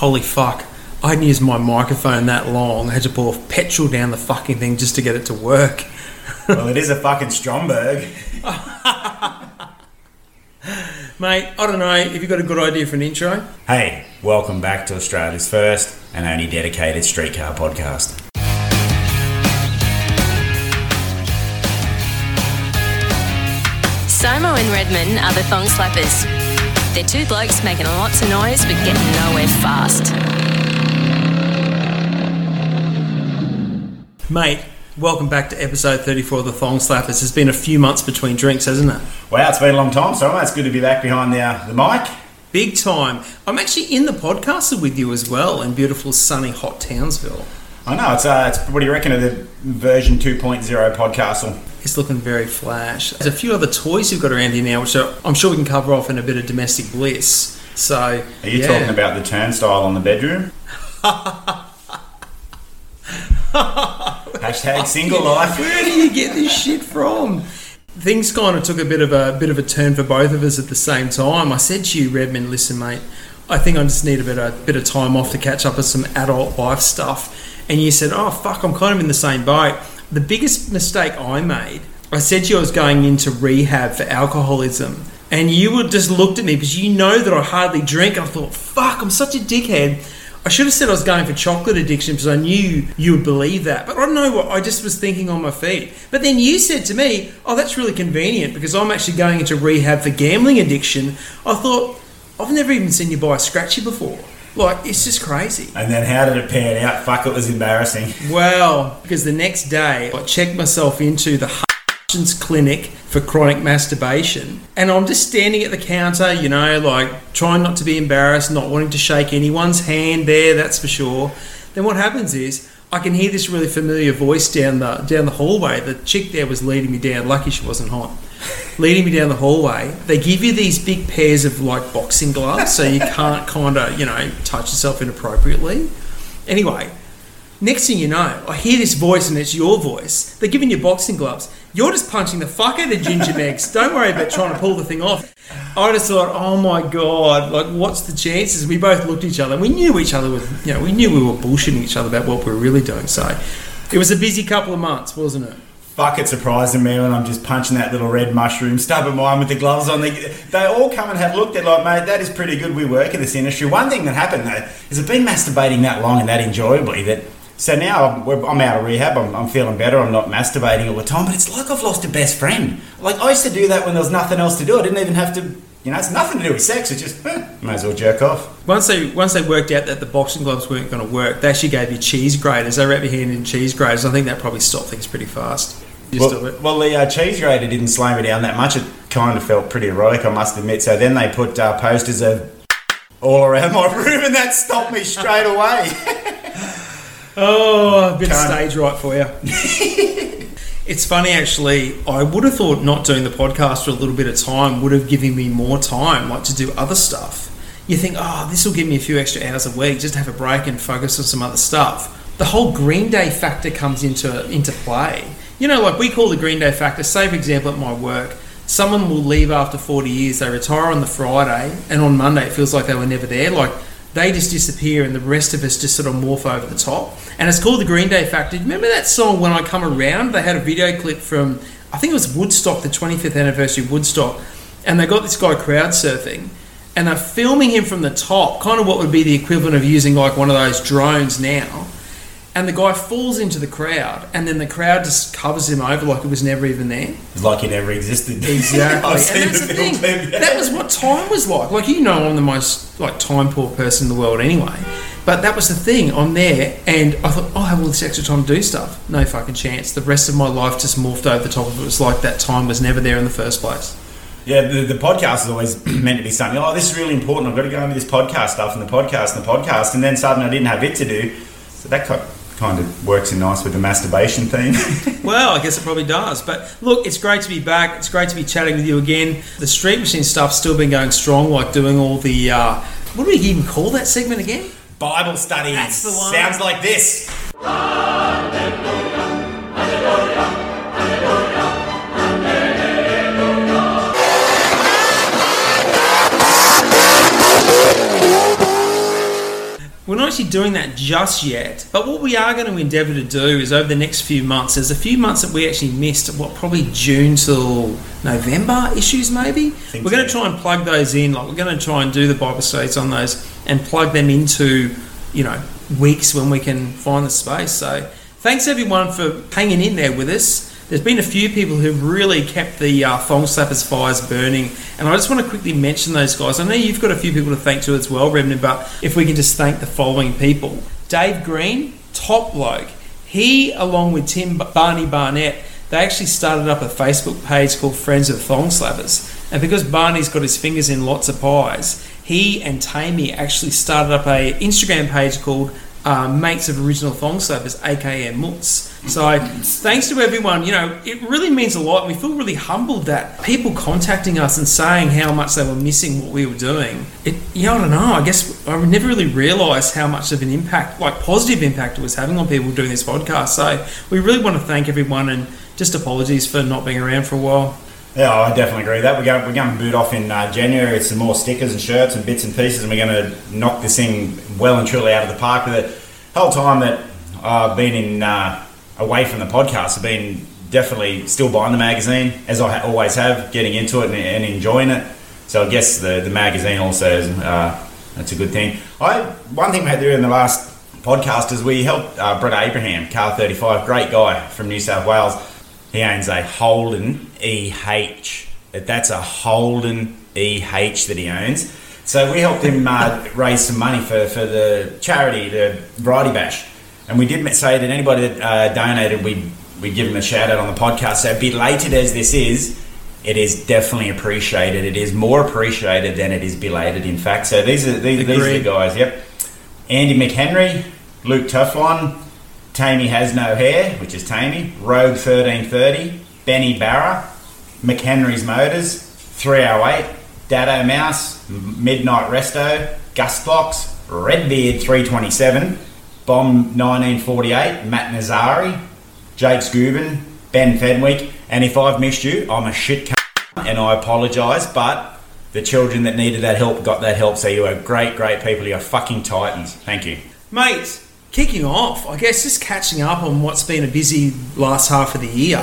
holy fuck, I hadn't used my microphone that long. I had to pour petrol down the fucking thing just to get it to work. well, it is a fucking Stromberg. Mate, I don't know if you've got a good idea for an intro. Hey, welcome back to Australia's first and only dedicated streetcar podcast. Simo and Redman are the thong slappers. They're two blokes making lots of noise but getting nowhere fast. Mate, welcome back to episode 34 of the Thong Slappers. It's been a few months between drinks, hasn't it? Wow, it's been a long time, so it's good to be back behind the, uh, the mic. Big time. I'm actually in the podcaster with you as well in beautiful, sunny, hot Townsville. I know, it's, uh, it's what do you reckon of the version 2.0 podcast? It's looking very flash. There's a few other toys you've got around here now, which are, I'm sure we can cover off in a bit of domestic bliss. So, Are you yeah. talking about the turnstile on the bedroom? Hashtag single life. Where do you get this shit from? Things kind of took a bit of a bit of a turn for both of us at the same time. I said to you, Redmond, listen, mate, I think I just need a bit of bit of time off to catch up with some adult life stuff. And you said, oh fuck, I'm kind of in the same boat. The biggest mistake I made, I said you I was going into rehab for alcoholism. And you would just looked at me because you know that I hardly drink. I thought, fuck, I'm such a dickhead. I should have said I was going for chocolate addiction because I knew you would believe that. But I don't know what, I just was thinking on my feet. But then you said to me, oh, that's really convenient because I'm actually going into rehab for gambling addiction. I thought, I've never even seen you buy a scratchy before. Like, it's just crazy. And then how did it pan out? Fuck, it was embarrassing. Well, because the next day I checked myself into the Hutchins Clinic for chronic masturbation, and I'm just standing at the counter, you know, like trying not to be embarrassed, not wanting to shake anyone's hand there, that's for sure. Then what happens is I can hear this really familiar voice down the down the hallway. The chick there was leading me down. Lucky she wasn't hot. Leading me down the hallway. They give you these big pairs of like boxing gloves, so you can't kind of you know touch yourself inappropriately. Anyway, Next thing you know, I hear this voice and it's your voice. They're giving you boxing gloves. You're just punching the fuck out of Ginger Megs. Don't worry about trying to pull the thing off. I just thought, oh my god, like what's the chances? We both looked at each other. We knew each other was, you know, we knew we were bullshitting each other about what we were really doing. So it was a busy couple of months, wasn't it? Fuck, it surprising me when I'm just punching that little red mushroom, stubbing mine with the gloves on. They, they all come and have looked at like, mate, that is pretty good. We work in this industry. One thing that happened though is I've been masturbating that long and that enjoyably that so now I'm, I'm out of rehab. I'm, I'm feeling better. I'm not masturbating all the time. But it's like I've lost a best friend. Like I used to do that when there was nothing else to do. I didn't even have to. You know, it's nothing to do with sex. It's just eh, might as well jerk off. Once they once they worked out that the boxing gloves weren't going to work, they actually gave you cheese graters. They wrapped your hand in cheese graters. I think that probably stopped things pretty fast. Well, it. well, the uh, cheese grater didn't slow me down that much. It kind of felt pretty erotic, I must admit. So then they put uh, posters of all around my room, and that stopped me straight away. Oh, a bit of stage right for you. it's funny actually. I would have thought not doing the podcast for a little bit of time would have given me more time, like to do other stuff. You think, oh, this will give me a few extra hours a week, just to have a break and focus on some other stuff. The whole Green Day factor comes into into play. You know, like we call the Green Day factor. Say, for example, at my work, someone will leave after 40 years. They retire on the Friday, and on Monday it feels like they were never there. Like they just disappear and the rest of us just sort of morph over the top. And it's called the Green Day Factor. Remember that song When I Come Around? They had a video clip from, I think it was Woodstock, the 25th anniversary of Woodstock. And they got this guy crowd surfing and they're filming him from the top, kind of what would be the equivalent of using like one of those drones now. And the guy falls into the crowd and then the crowd just covers him over like it was never even there. It's like it never existed. Exactly. I've and seen that's the the thing. clip. That was what time was like. Like you know, I'm the most like time poor person in the world anyway. But that was the thing. I'm there, and I thought, oh, I have all this extra time to do stuff. No fucking chance. The rest of my life just morphed over the top of it. It was like that time was never there in the first place. Yeah, the, the podcast is always meant to be something. Oh, this is really important. I've got to go into this podcast stuff and the podcast and the podcast, and then suddenly I didn't have it to do. So that kind kind of works in nice with the masturbation theme. Well, I guess it probably does. But look, it's great to be back. It's great to be chatting with you again. The Street Machine stuff's still been going strong, like doing all the. Uh, what do we even call that segment again? Bible studies. That's the one. Sounds like this. We're not actually doing that just yet, but what we are going to endeavour to do is over the next few months. There's a few months that we actually missed. What probably June till November issues, maybe. We're going to try and plug those in. Like we're going to try and do the Bible studies on those and plug them into, you know, weeks when we can find the space. So thanks everyone for hanging in there with us. There's been a few people who've really kept the uh, Thong Slappers fires burning, and I just want to quickly mention those guys. I know you've got a few people to thank too as well, Rebner, but if we can just thank the following people Dave Green, top bloke. He, along with Tim Barney Barnett, they actually started up a Facebook page called Friends of Thong Slappers. And because Barney's got his fingers in lots of pies, he and Tammy actually started up a Instagram page called uh, Mates of Original Thong Slappers, aka Mutz. So thanks to everyone, you know, it really means a lot. We feel really humbled that people contacting us and saying how much they were missing what we were doing. It, you know, I don't know. I guess I never really realised how much of an impact, like positive impact, it was having on people doing this podcast. So we really want to thank everyone and just apologies for not being around for a while. Yeah, I definitely agree with that. We're going, we're going to boot off in uh, January with some more stickers and shirts and bits and pieces, and we're going to knock this thing well and truly out of the park with it. The whole time that I've been in uh, away from the podcast, I've been definitely still buying the magazine, as I always have, getting into it and, and enjoying it. So I guess the, the magazine also is uh, that's a good thing. I one thing we had to do in the last podcast is we helped uh, Brett Abraham, Car 35, great guy from New South Wales. He owns a Holden EH. That's a Holden EH that he owns. So we helped him uh, raise some money for, for the charity, the Variety Bash. And we did say that anybody that uh, donated, we'd, we'd give them a shout out on the podcast. So belated as this is, it is definitely appreciated. It is more appreciated than it is belated, in fact. So these are, these, these are the guys, yep. Andy McHenry, Luke Teflon, Tammy Has No Hair, which is Tammy, Rogue 1330, Benny Barra, McHenry's Motors, 308, Dado Mouse, Midnight Resto, Gustbox, Redbeard 327, Bomb 1948, Matt Nazari, Jake Scooben, Ben Fenwick, and if I've missed you, I'm a shit c- and I apologise, but the children that needed that help got that help, so you are great, great people. You're fucking titans. Thank you. Mate, kicking off, I guess just catching up on what's been a busy last half of the year.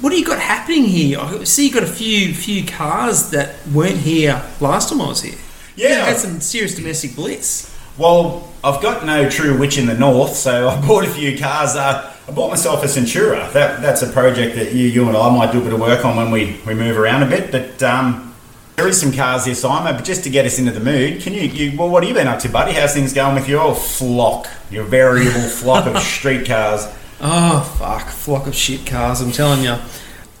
What do you got happening here? I see you got a few few cars that weren't here last time I was here. Yeah. you had some serious domestic bliss. Well, I've got no true witch in the north, so I bought a few cars. Uh, I bought myself a Centura. That, that's a project that you, you and I might do a bit of work on when we, we move around a bit. But um, there is some cars here, time. But just to get us into the mood, can you, you? Well, what have you been up to, buddy? How's things going with your flock, your variable flock of street cars? Oh fuck, flock of shit cars. I'm telling you.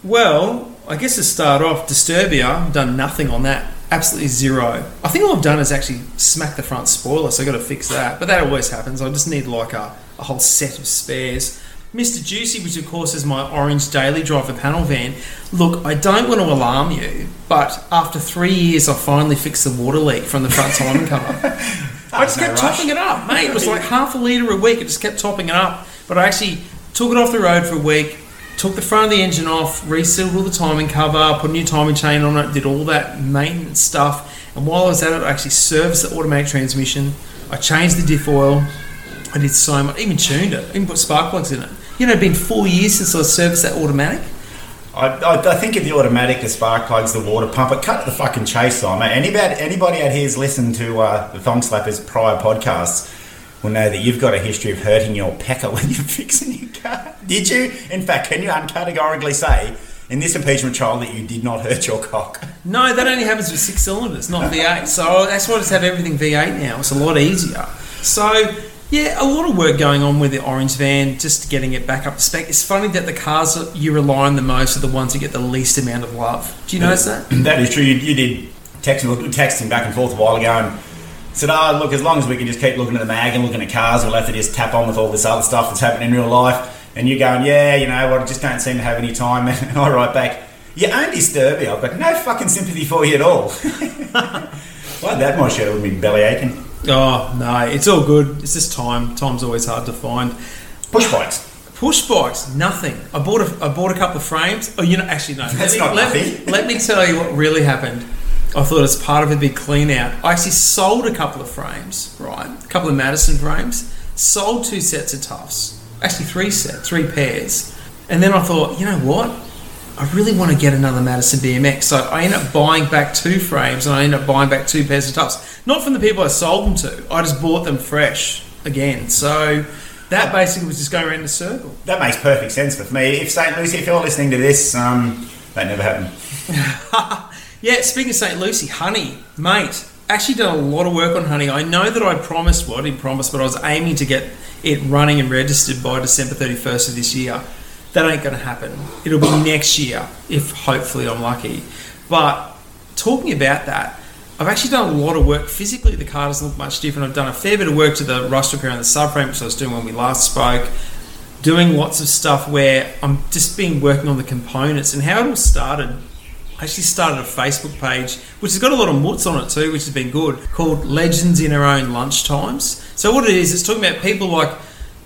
Well, I guess to start off, Disturbia, I've done nothing on that. Absolutely zero. I think all I've done is actually smack the front spoiler, so I've got to fix that. But that always happens. I just need like a, a whole set of spares. Mr. Juicy, which of course is my orange daily driver panel van. Look, I don't want to alarm you, but after three years, I finally fixed the water leak from the front timing cover. I just no kept rush. topping it up, mate. It was like half a litre a week. It just kept topping it up. But I actually took it off the road for a week, took the front of the engine off, resealed all the timing cover, put a new timing chain on it, did all that maintenance stuff. And while I was at it, I actually serviced the automatic transmission. I changed the diff oil. I did so much, even tuned it, even put spark plugs in it. You know, it's been four years since I serviced that automatic. I, I, I think of the automatic, the spark plugs, the water pump. It cut the fucking chase on mate. Anybody, anybody out here's listened to uh, the Thong Slappers prior podcasts will know that you've got a history of hurting your pecker when you're fixing your car. Did you? In fact, can you uncategorically say in this impeachment trial that you did not hurt your cock? No, that only happens with six cylinders, not V8. So that's why I just have everything V8 now. It's a lot easier. So yeah, a lot of work going on with the orange van, just getting it back up to spec. It's funny that the cars that you rely on the most are the ones that get the least amount of love. Do you mm. notice that? that is true. You, you did text, text him back and forth a while ago and said, oh, look, as long as we can just keep looking at the mag and looking at cars, we'll have to just tap on with all this other stuff that's happening in real life. And you're going, yeah, you know, well, I just don't seem to have any time. And I write back, you own Disturbia. I've got no fucking sympathy for you at all. Why that my shirt with me belly aching? Oh no, it's all good. It's just time. Time's always hard to find. Push bikes. Push bikes, nothing. I bought a I bought a couple of frames. Oh, you know, actually no. That's let me, not let, nothing. let me tell you what really happened. I thought as part of a big clean out, I actually sold a couple of frames, right? A couple of Madison frames, sold two sets of Tuffs, actually three sets, three pairs. And then I thought, you know what? I really want to get another Madison BMX. So I ended up buying back two frames and I ended up buying back two pairs of Tuffs. Not from the people I sold them to, I just bought them fresh again. So that basically was just going around in a circle. That makes perfect sense for me. If St. Lucie, if you're listening to this, um, that never happened. Yeah, speaking of St. Lucie, honey, mate, actually done a lot of work on honey. I know that I promised, well, I didn't promise, but I was aiming to get it running and registered by December 31st of this year. That ain't going to happen. It'll be next year, if hopefully I'm lucky. But talking about that, I've actually done a lot of work. Physically, the car doesn't look much different. I've done a fair bit of work to the rust repair on the subframe, which I was doing when we last spoke. Doing lots of stuff where I'm just been working on the components and how it all started. Actually started a Facebook page, which has got a lot of mutts on it too, which has been good, called Legends in Our Own Lunchtimes. So what it is, it's talking about people like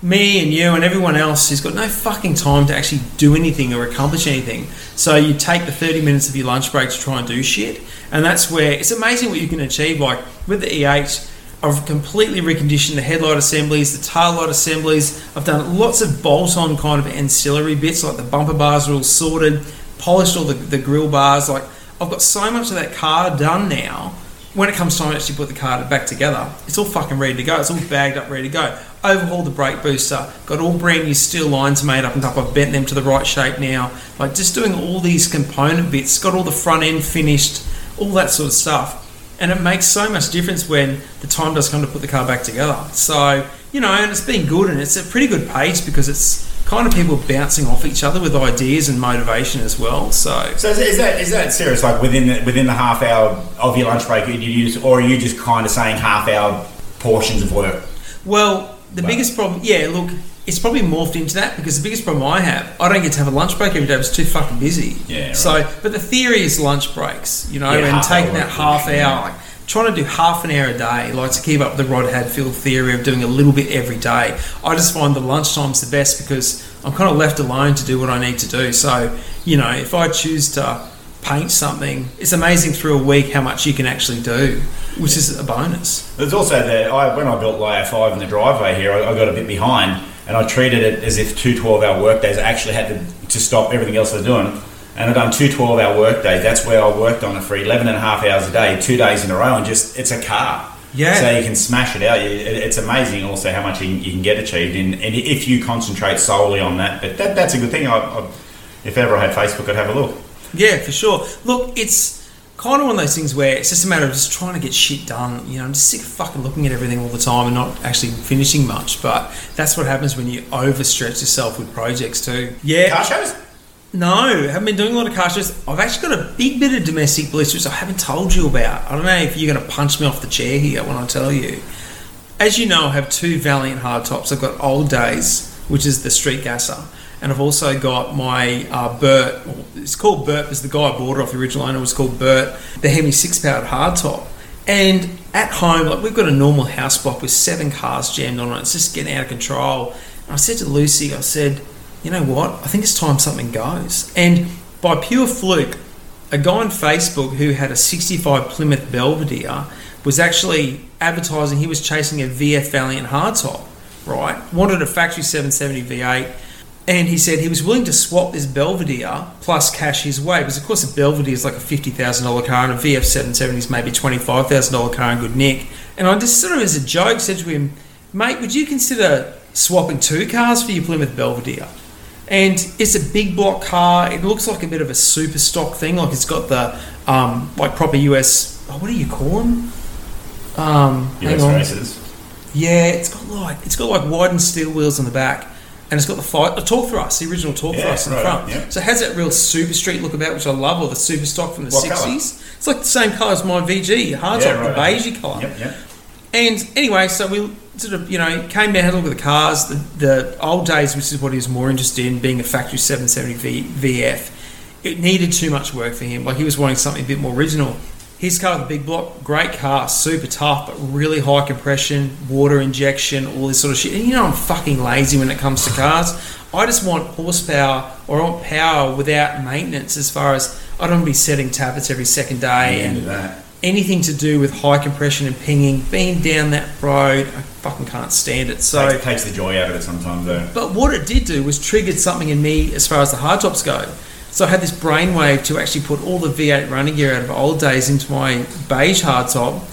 me and you and everyone else who's got no fucking time to actually do anything or accomplish anything. So you take the 30 minutes of your lunch break to try and do shit. And that's where it's amazing what you can achieve. Like with the E8, I've completely reconditioned the headlight assemblies, the tail light assemblies. I've done lots of bolt on kind of ancillary bits, like the bumper bars are all sorted, polished all the, the grill bars. Like I've got so much of that car done now. When it comes time to actually put the car back together, it's all fucking ready to go. It's all bagged up, ready to go. Overhauled the brake booster, got all brand new steel lines made up and up. I've bent them to the right shape now. Like just doing all these component bits, got all the front end finished, all that sort of stuff. And it makes so much difference when the time does come to put the car back together. So, you know, and it's been good and it's a pretty good pace because it's kind of people bouncing off each other with ideas and motivation as well. So, So is, that is that serious? Like within the, within the half hour of your lunch break, you use, or are you just kind of saying half hour portions of work? well, the Wow. biggest problem, yeah, look, it's probably morphed into that because the biggest problem I have, I don't get to have a lunch break every day. It's too fucking busy. Yeah, right. So, but the theory is lunch breaks, you know, Yeah, and taking that half hour, yeah. Trying to do half an hour a day, like to keep up with the Rod Hadfield theory of doing a little bit every day. I just find the lunchtime's the best because I'm kind of left alone to do what I need to do. So, you know, if I choose to paint something, it's amazing through a week how much you can actually do, which is a bonus. There's also the I, when I built layer five in the driveway here, I, I got a bit behind, and I treated it as if two 12-hour workdays. I actually had to, to stop everything else I was doing, and I've done two 12-hour workdays. That's where I worked on it for 11 and a half hours a day, two days in a row, and just it's a car. Yeah. So you can smash it out. It's amazing also how much you, can- you can get achieved, in, and if you concentrate solely on that. But that, that's a good thing. I, I, if ever I had Facebook, I'd have a look. Yeah, for sure. Look, it's kind of one of those things where it's just a matter of just trying to get shit done. You know, I'm just sick of fucking looking at everything all the time and not actually finishing much. But that's what happens when you overstretch yourself with projects too. Yeah. Car shows? No, haven't been doing a lot of car shows. I've actually got a big bit of domestic bliss which I haven't told you about. I don't know if you're going to punch me off the chair here when I tell you. As you know, I have two Valiant hardtops. I've got Old Days, which is the street gasser, and I've also got my uh, Burt. It's called Burt because the guy I bought it off the original owner was called Burt, the Hemi six powered hardtop. And at home, like we've got a normal house block with seven cars jammed on it. It's just getting out of control. And I said to Lucy, I said, you know what? I think it's time something goes. And by pure fluke, a guy on Facebook who had a 65 Plymouth Belvedere was actually advertising he was chasing a VF Valiant hardtop, right? Wanted a factory 770 V8. And he said he was willing to swap this Belvedere plus cash his way because, of course, a Belvedere is like a $50,000 car and a VF 770 is maybe $25,000 car in good nick. And I just sort of, as a joke, said to him, mate, would you consider swapping two cars for your Plymouth Belvedere? And it's a big block car. It looks like a bit of a super stock thing, like it's got the um, like proper US. Oh, what do you call them? Um, US races. Yeah, it's got like it's got like widened steel wheels on the back, and it's got the fight the Torq Thrust, the original torque Yeah, thrust in the right, front. yeah. So it has that real super street look about, which I love, or the super stock from the sixties. It's like the same colour as my VG hardtop, Yeah, right, the beigey colour. Yep, yep. And anyway, so we sort of, you know, came down, had a look at the cars. The, the old days, which is what he was more interested in, being a factory 770 v, VF, it needed too much work for him. Like he was wanting something a bit more original. His car, the big block, great car, super tough, but really high compression, water injection, all this sort of shit. And you know, I'm fucking lazy when it comes to cars. I just want horsepower or I want power without maintenance as far as I don't want to be setting tablets every second day and that. Anything to do with high compression and pinging. Being down that road, I fucking can't stand it. So, it takes the joy out of it sometimes, though. but what it did do was triggered something in me as far as the hardtops go. So I had this brainwave to actually put all the V8 running gear out of old days into my beige hardtop,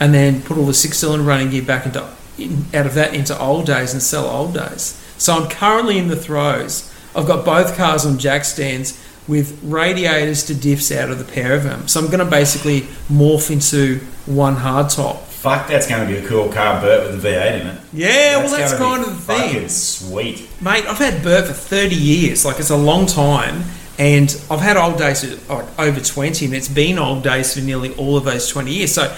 and then put all the six-cylinder running gear back into in, out of that into old days and sell old days. So I'm currently in the throes. I've got both cars on jack stands with radiators to diffs out of the pair of them. So I'm going to basically morph into one hardtop. Fuck, that's going to be a cool car, Bert, with a V8 in it. Yeah, well, that's kind of the thing. Fucking sweet. Mate, I've had Bert for 30 years. Like, it's a long time. And I've had old days like, over 20, and it's been old days for nearly all of those 20 years. So,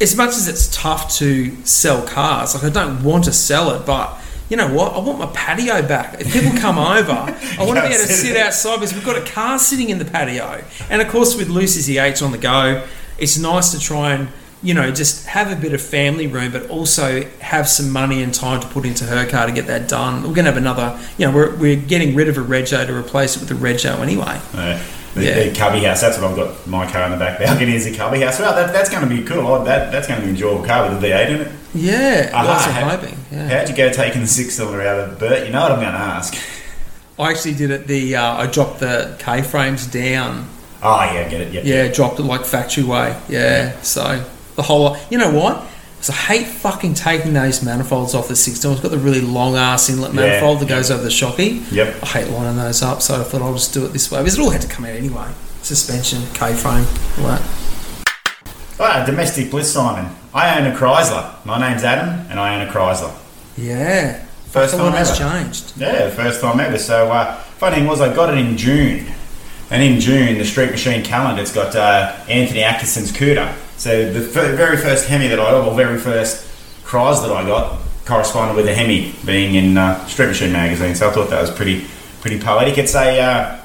as much as it's tough to sell cars, like, I don't want to sell it, but you know what? I want my patio back. If people come over, I want to be able to sit outside because we've got a car sitting in the patio. And of course, with Lucy's the H on the go, it's nice to try and you know just have a bit of family room, but also have some money and time to put into her car to get that done. We're going to have another. You know, we're, we're getting rid of a Rego to replace it with a Rego anyway. Uh, the, Yeah. the cubby house. That's what I've got. My car in the back balcony is a cubby house. Well, that, that's going to be cool. Oh, That, that's going to be an enjoyable car with a V8 in it. Yeah, what I'm how- hoping. Yeah. How'd you go taking the six cylinder out of Bert? You know what I'm going to ask. I actually did it. The uh, I dropped the K frames down. Oh yeah, get it. Yep. Yeah, dropped it like factory way. Yeah, so the whole lot. You know what? So I hate fucking taking those manifolds off the 16. It's got the really long ass inlet Yeah, manifold that goes over the shocky. Yep. I hate lining those up, so I thought I'll just do it this way. Because it all had to come out anyway. Suspension, K frame, all that. Ah, domestic bliss, Simon. I own a Chrysler. My name's Adam, and I own a Chrysler. Yeah. First time has ever. changed. Yeah, first time ever. So, uh, funny thing was, I got it in June. And in June, the Street Machine calendar, it's got uh, Anthony Atkinson's Cuda. So, the f- very first Hemi that I got, or very first Chrysler that I got, corresponded with a Hemi being in uh, Street Machine magazine. So, I thought that was pretty pretty poetic. It's a uh,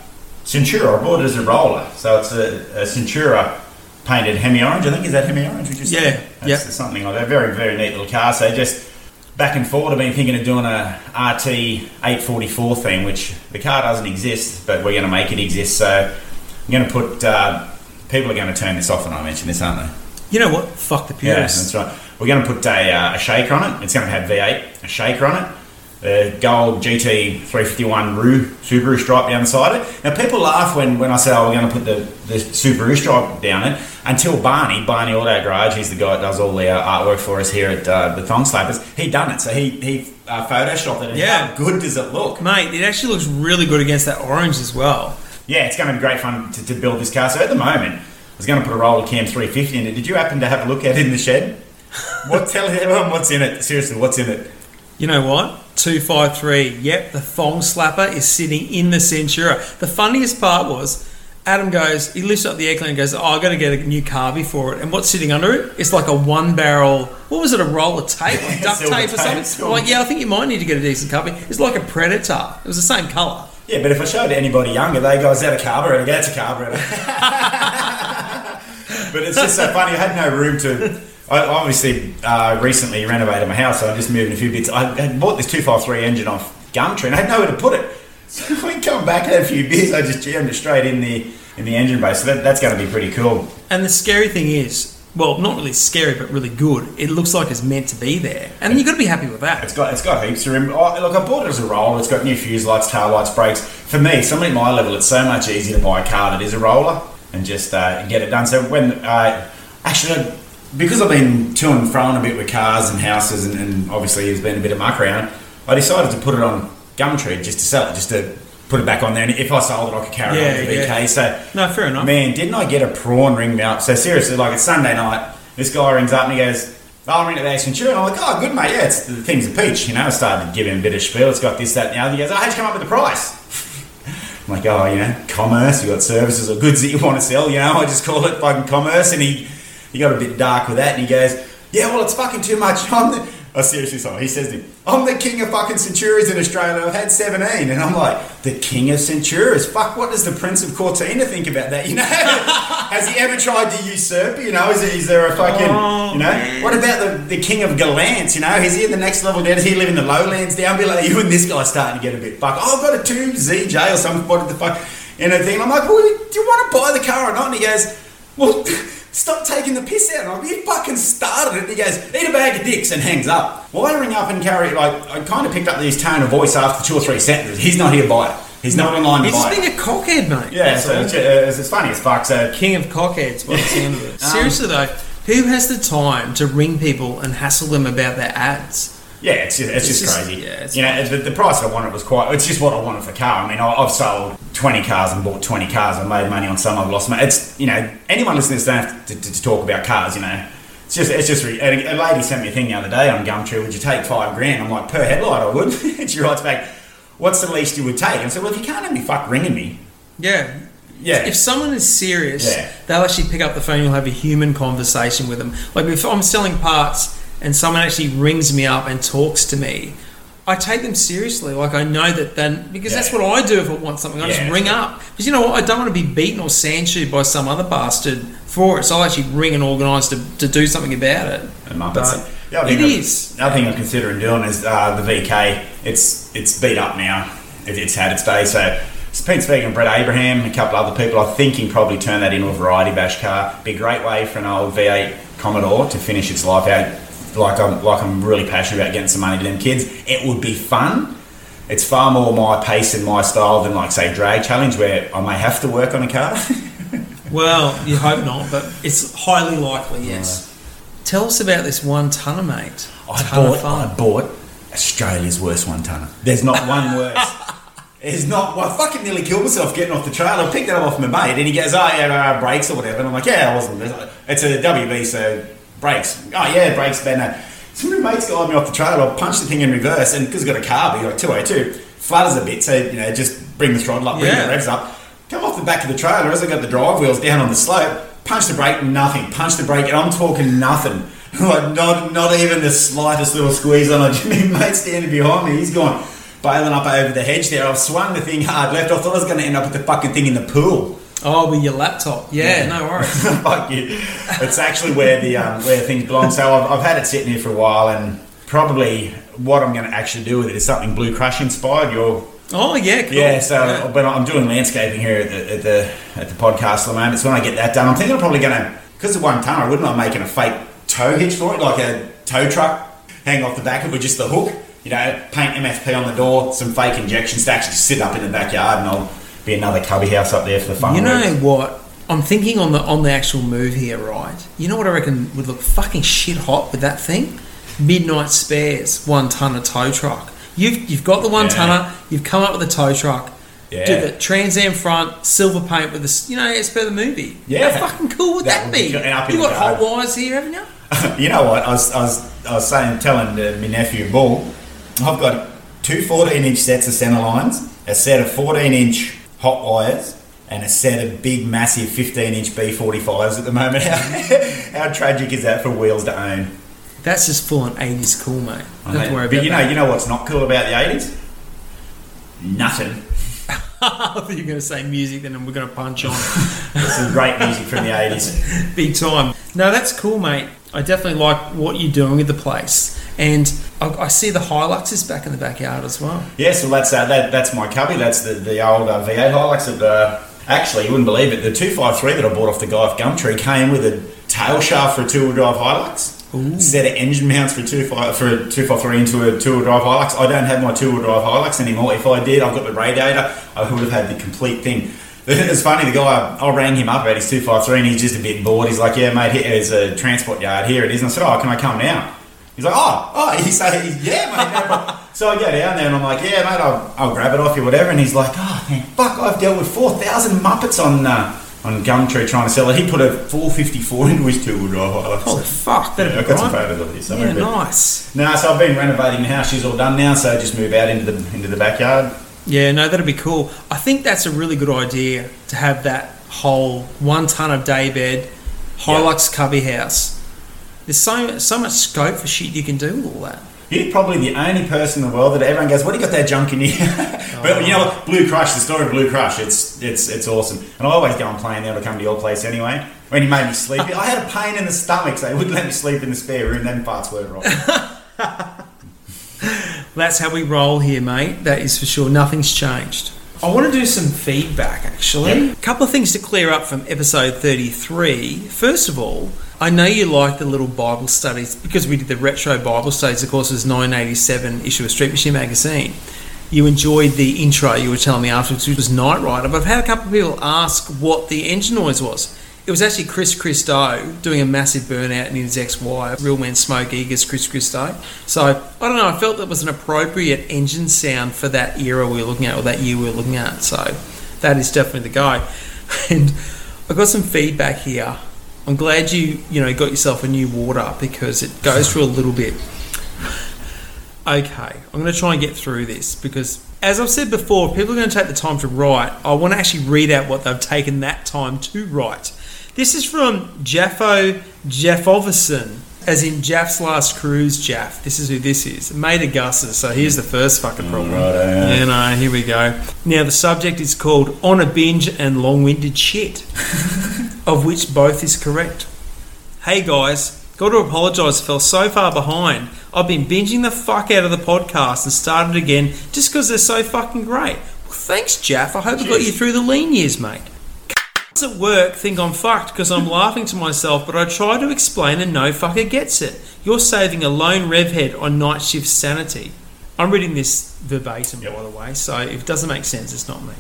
Centura. I bought it as a roller. So, it's a, a Centura painted Hemi orange. I think, is that Hemi orange? Yeah, That's yep. something like that. Very, very neat little car. So, just back and forward, I've been thinking of doing a RT 844 thing, which the car doesn't exist, but we're going to make it exist. So I'm going to put. Uh, people are going to turn this off when I mention this, aren't they? You know what? Fuck the Yeah, purists. that's right. We're going to put a, uh, a shaker on it. It's going to have V8, a shaker on it. The gold GT 351 Roo Super Roo stripe down the side of it. Now, people laugh when, when I say, oh, we're going to put the, the Super Roo stripe down it. Until Barney, Barney Auto Garage, he's the guy that does all the uh, artwork for us here at uh, the Thong Slappers, he done it. So he, he uh, photoshopped it. And Yeah. How good does it look? Mate, it actually looks really good against that orange as well. Yeah, it's going to be great fun to, to build this car. So at the moment, I was going to put a roller cam 350 in it. Did you happen to have a look at it in the shed? What tell everyone what's in it? Seriously, what's in it? You know what? 253. Yep, the thong slapper is sitting in the Centura. The funniest part was Adam goes, he lifts up the air cleaner and goes, Oh, i got to get a new carby for it. And what's sitting under it? It's like a one barrel, what was it, a roll of tape, like duct tape or tape, something? I'm like, yeah, I think you might need to get a decent carby. It's like a Predator. It was the same colour. Yeah, but if I showed anybody younger, they go, "Is that a carburetor?" "That's a carburetor." but it's just so funny. I had no room to. I obviously uh, recently renovated my house, so I'm just moving a few bits. I had bought this 253 engine off Gumtree, and I had nowhere to put it. So when I come back, had a few beers. I just jammed it straight in the in the engine bay. So that, that's going to be pretty cool. And the scary thing is, well, not really scary, but really good. It looks like it's meant to be there. And you've got to be happy with that. It's got it's got heaps of room. Oh, look, I bought it as a roller. It's got new fuse lights, tail lights, brakes. For me, somebody at my level, it's so much easier to buy a car that is a roller and just uh, get it done. So when uh, actually because I've been to and fro a bit with cars and houses, and, and obviously there's been a bit of muck around, I decided to put it on Gumtree just to sell it, just to put it back on there. And if I sold it, I could carry Yeah, on to VK. yeah. So No, fair enough. Man, didn't I get a prawn ring me up? So seriously, like it's Sunday night. This guy rings up and he goes, "Oh, "I'm into the a Centura," and I'm like, "Oh, good mate, yeah, it's the thing's a peach." You know, I started to give him a bit of spiel. It's got this, that, and the other. He goes, "Oh, how'd you come up with the price?" Like, "Oh, you know, commerce. You got services or goods that you want to sell. You know, I just call it fucking commerce." And he he got a bit dark with that, and he goes, "Yeah, well, it's fucking too much." I'm the Oh, seriously, sorry. He says to me, I'm the king of fucking centurions in Australia. I've had 17. And I'm like, the king of centurions? Fuck, what does the Prince of Cortina think about that? You know? Has he ever tried to usurp? You know, is, is there a fucking, Oh, you know? What about the, the king of Galants? You know, is he the next level down? Does he live in the lowlands down below? You and this guy starting to get a bit fuck. Oh, I've got a 2 ZJ or something. What the fuck? in a thing. I'm like, well, do you want to buy the car or not? And he goes, well, stop taking the piss out. And I'm you fucking started it. He goes, eat a bag of dicks and hangs up. Why ring up and carry, like, I kind of picked up his tone of voice after two or three sentences. He's not here to buy it. He's not online to He's just buy it. being a cockhead, mate. Yeah, That's so all. it's, it's, it's funny as fuck. So King of cockheads, by the sound of it. Um, Seriously though, who has the time to ring people and hassle them about their ads? Yeah, it's just, it's It's just, just- crazy. yeah, it's you know, the, the price I wanted was quite. It's just what I wanted for car. I mean, I, I've sold twenty cars and bought twenty cars. I've made money on some. I've lost money. It's you know, anyone listening to this don't have to, to, to talk about cars. You know, it's just it's just. A, a lady sent me a thing the other day on Gumtree. Would you take five grand? I'm like, per headlight, I would. she writes back, "What's the least you would take?" And I said, "Well, if you can't have me fuck ringing me, Yeah. yeah, If someone is serious, Yeah. they'll actually pick up the phone. You'll have a human conversation with them. Like if I'm selling parts and someone actually rings me up and talks to me, I take them seriously. Like I know that then because Yeah. that's what I do if I want something. I Yeah, just ring up because you know what? I don't want to be beaten or sandshooed by some other bastard for it. So I'll actually ring and organise to, to do something about it. And Muppets. But The other it I'm- is. The other thing I'm considering doing is uh, the VK. It's it's beat up now. It, it's had its day. So been speaking to Brett Abraham and a couple of other people. I think can probably turn that into a variety bash car. Be a great way for an old V8 Commodore to finish its life out. Like I'm like I'm really passionate about getting some money to them kids. It would be fun. It's far more my pace and my style than like say drag challenge where I may have to work on a car. Well, you hope not, but it's highly likely. Yes. Tell us about this one tonner, mate. I Ton bought. I bought Australia's worst one tonner. There's not one worse. There's not. Well, I fucking nearly killed myself getting off the trailer. I picked that up off my mate, and he goes, "Oh yeah, uh, brakes or whatever." And I'm like, "Yeah, I wasn't. It's a WB, so brakes. Oh yeah, brakes, better." So my mate's got me off the trailer. I punched the thing in reverse, and because it's got a carb, you got 202, flutters a bit, so you know, just bring the throttle up, bring Yeah. the revs up. Come off the back of the trailer as I got the drive wheels down on the slope. Punch the brake, nothing. Punch the brake, and I'm talking nothing. like not not even the slightest little squeeze on it. My mate standing behind me. he's going bailing up over the hedge there. I've swung the thing hard left. I thought I was going to end up with the fucking thing in the pool. Oh, with your laptop. Yeah, no worries. Fuck you. It's actually where the um, where things belong. So I've, I've had it sitting here for a while, and probably what I'm going to actually do with it is something Blue Crush inspired. Your Oh, yeah, cool. yeah, so Yeah. but I'm doing landscaping here at the, at the at the podcast at the moment. So when I get that done, I'm thinking I'm probably going to because the one ton, I wouldn't mind making a fake tow hitch for it, like a tow truck hang off the back of it with just the hook. You know, paint MFP on the door, some fake injection stacks, just sit up in the backyard, and I'll be another cubby house up there for the fun. You know what? I'm thinking on the on the actual move here, right? You know what I reckon would look fucking shit hot with that thing? Midnight spares, one ton of tow truck. You've you've got the one Yeah. tonner. You've come up with a tow truck. Yeah. Do the Trans Am front, silver paint with the You know, as per the movie. Yeah. How fucking cool would That that, would be be? you got hot wires here, haven't you? you know what? I was, I was, I was saying, telling uh, my nephew Bull, I've got two 14 inch sets of centre lines, a set of 14 inch hot wires, and a set of big, massive 15 inch B45s at the moment. How, how tragic is that for wheels to own? That's just full on 80s cool, mate. Don't worry but about you know, that. you know what's not cool about the 80s? Nothing. I you were going to say music, then we're going to punch on. Some great music from the 80s. Big time. No, that's cool, mate. I definitely like what you're doing with the place. And I, I see the Hiluxes back in the backyard as well. Yes, well, that's uh, that, that's my cubby. That's the, the old uh, V8 Hilux. That, uh, actually, you wouldn't believe it. The 253 that I bought off the guy off Gumtree came with a tail shaft for a two-wheel drive Hilux. Ooh. Set of engine mounts for a two five for a two five three into a two wheel drive Hilux. I don't have my two wheel drive Hilux anymore. If I did, I've got the radiator. I would have had the complete thing. It's funny. The guy I rang him up about his two five three, and he's just a bit bored. He's like, "Yeah, mate, here's a transport yard. Here it is." And I said, "Oh, can I come now?" He's like, "Oh, oh." He said, "Yeah, mate." No so I go down there and I'm like, "Yeah, mate, I'll, I'll grab it off you, whatever." And he's like, "Oh man, fuck! I've dealt with four thousand muppets on uh, on Gumtree trying to sell it. He put a four fifty four into his two wheel drive Hilux." Holy fuck, that'd Yeah, I've got some photos of this. Yeah, nice. no, so I've been renovating the house. She's all done now, so I just move out into the into the backyard. Yeah, no, that'd be cool. I think that's a really good idea to have that whole one ton of daybed Hilux cubby house. There's so so much scope for shit you can do with all that. You're probably the only person in the world that everyone goes, "What do you got that junk in here?" but you know, what? Oh. Blue Crush, the story of Blue Crush, it's it's it's awesome. And I always go and play in there to come to your place anyway. When you made me sleepy, I had a pain in the stomach, so he wouldn't let me sleep in the spare room. Them parts were right. That's how we roll here, mate. That is for sure. Nothing's changed. I want to do some feedback actually. Yep. A couple of things to clear up from episode 33. First of all, I know you like the little Bible studies because we did the retro Bible studies, of course, it was 987 issue of Street Machine magazine. You enjoyed the intro you were telling me afterwards, which was Knight Rider. But I've had a couple of people ask what the engine noise was. It was actually Chris Christo doing a massive burnout in his ex-wife, Real Man Smoke Eagers Chris Christo. So I don't know. I felt that was an appropriate engine sound for that era we were looking at, or that year we were looking at. So that is definitely the guy. And I got some feedback here. I'm glad you you know got yourself a new water because it goes through a little bit. Okay, I'm going to try and get through this because, as I've said before, people are going to take the time to write. I want to actually read out what they've taken that time to write. This is from Jaffo Jeffovison, as in Jaff's last cruise. Jaff, this is who this is. Made of Gus's. So here's the first fucking problem. Righto, eh? yeah. You know, here we go. Now the subject is called "On a Binge and Long-Winded Shit," of which both is correct. Hey guys, got to apologise. Fell so far behind. I've been binging the fuck out of the podcast and started again just because they're so fucking great. Well, thanks, Jaff. I hope I got you through the lean years, mate. Cunts at work think I'm fucked because I'm laughing to myself, but I try to explain and no fucker gets it. You're saving a lone rev head on night shift sanity. I'm reading this verbatim, by the way, so if it doesn't make sense, it's not me.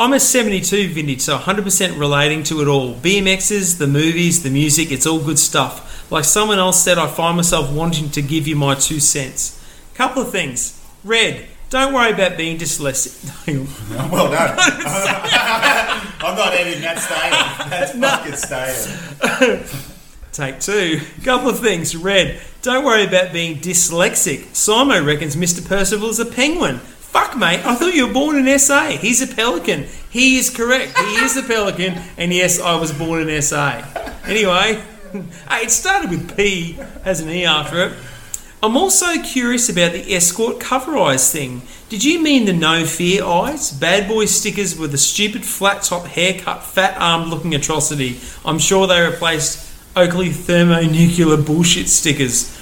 I'm a 72 vintage, so 100% relating to it all. BMXs, the movies, the music, it's all good stuff. Like someone else said, I find myself wanting to give you my two cents. Couple of things. Red, don't worry about being dyslexic. well done. I'm not editing that statement. That's fucking statement. Take two. Couple of things. Red, don't worry about being dyslexic. Simo reckons Mr. Percival is a penguin. Fuck, mate. I thought you were born in SA. He's a pelican. He is correct. He is a pelican. And yes, I was born in SA. Anyway, hey, it started with P, has an E after it. I'm also curious about the escort cover eyes thing. Did you mean the no fear eyes? Bad boy stickers with a stupid flat top haircut, fat armed looking atrocity. I'm sure they replaced Oakley thermonuclear bullshit stickers.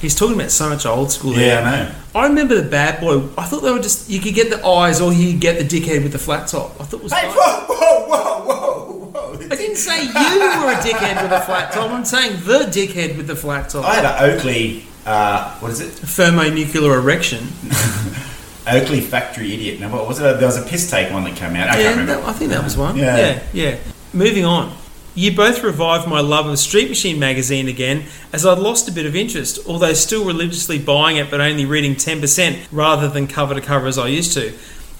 He's talking about so much old school there. Yeah, I know. I remember the bad boy. I thought they were just you could get the eyes or you could get the dickhead with the flat top. I thought it was. Hey, both. whoa, whoa, whoa, whoa, whoa. I didn't say you were a dickhead with a flat top. I'm saying the dickhead with the flat top. I had an Oakley, uh, what is it? Thermonuclear erection. Oakley Factory Idiot. Now, what was it? There was a piss take one that came out. I yeah, can't remember. that- I think that was one. Yeah. yeah, yeah. Moving on. You both revived my love of Street Machine magazine again, as I'd lost a bit of interest, although still religiously buying it but only reading 10% rather than cover to cover as I used to.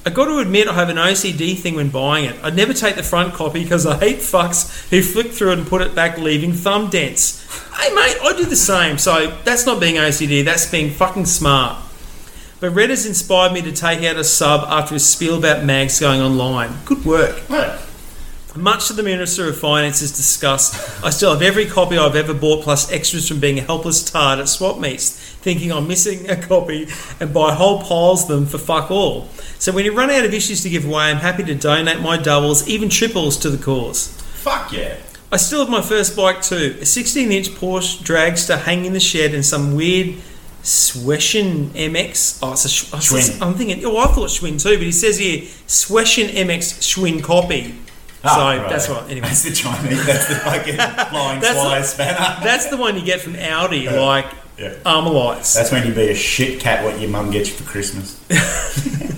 I got to admit, I have an OCD thing when buying it. I'd never take the front copy because I hate fucks who flick through it and put it back, leaving thumb dents. Hey, mate, I do the same, so that's not being OCD, that's being fucking smart. But Red has inspired me to take out a sub after his spiel about mags going online. Good work. Right. Much to the Minister of Finance's disgust, I still have every copy I've ever bought plus extras from being a helpless tard at swap meets, thinking I'm missing a copy and buy whole piles of them for fuck all. So when you run out of issues to give away, I'm happy to donate my doubles, even triples, to the cause. Fuck yeah. I still have my first bike too, a 16 inch Porsche dragster hanging in the shed and some weird Swession MX. Oh, it's a Sch- I was- Schwinn. I'm thinking, oh, I thought Schwinn too, but he says here Swession MX Schwinn copy. Ah, so right. that's what. Anyway, That's the Chinese. That's the fucking flying That's swallow the- spanner. that's the one you get from Audi, like Yeah. Armalites. That's when you be a shit cat. What your mum gets you for Christmas?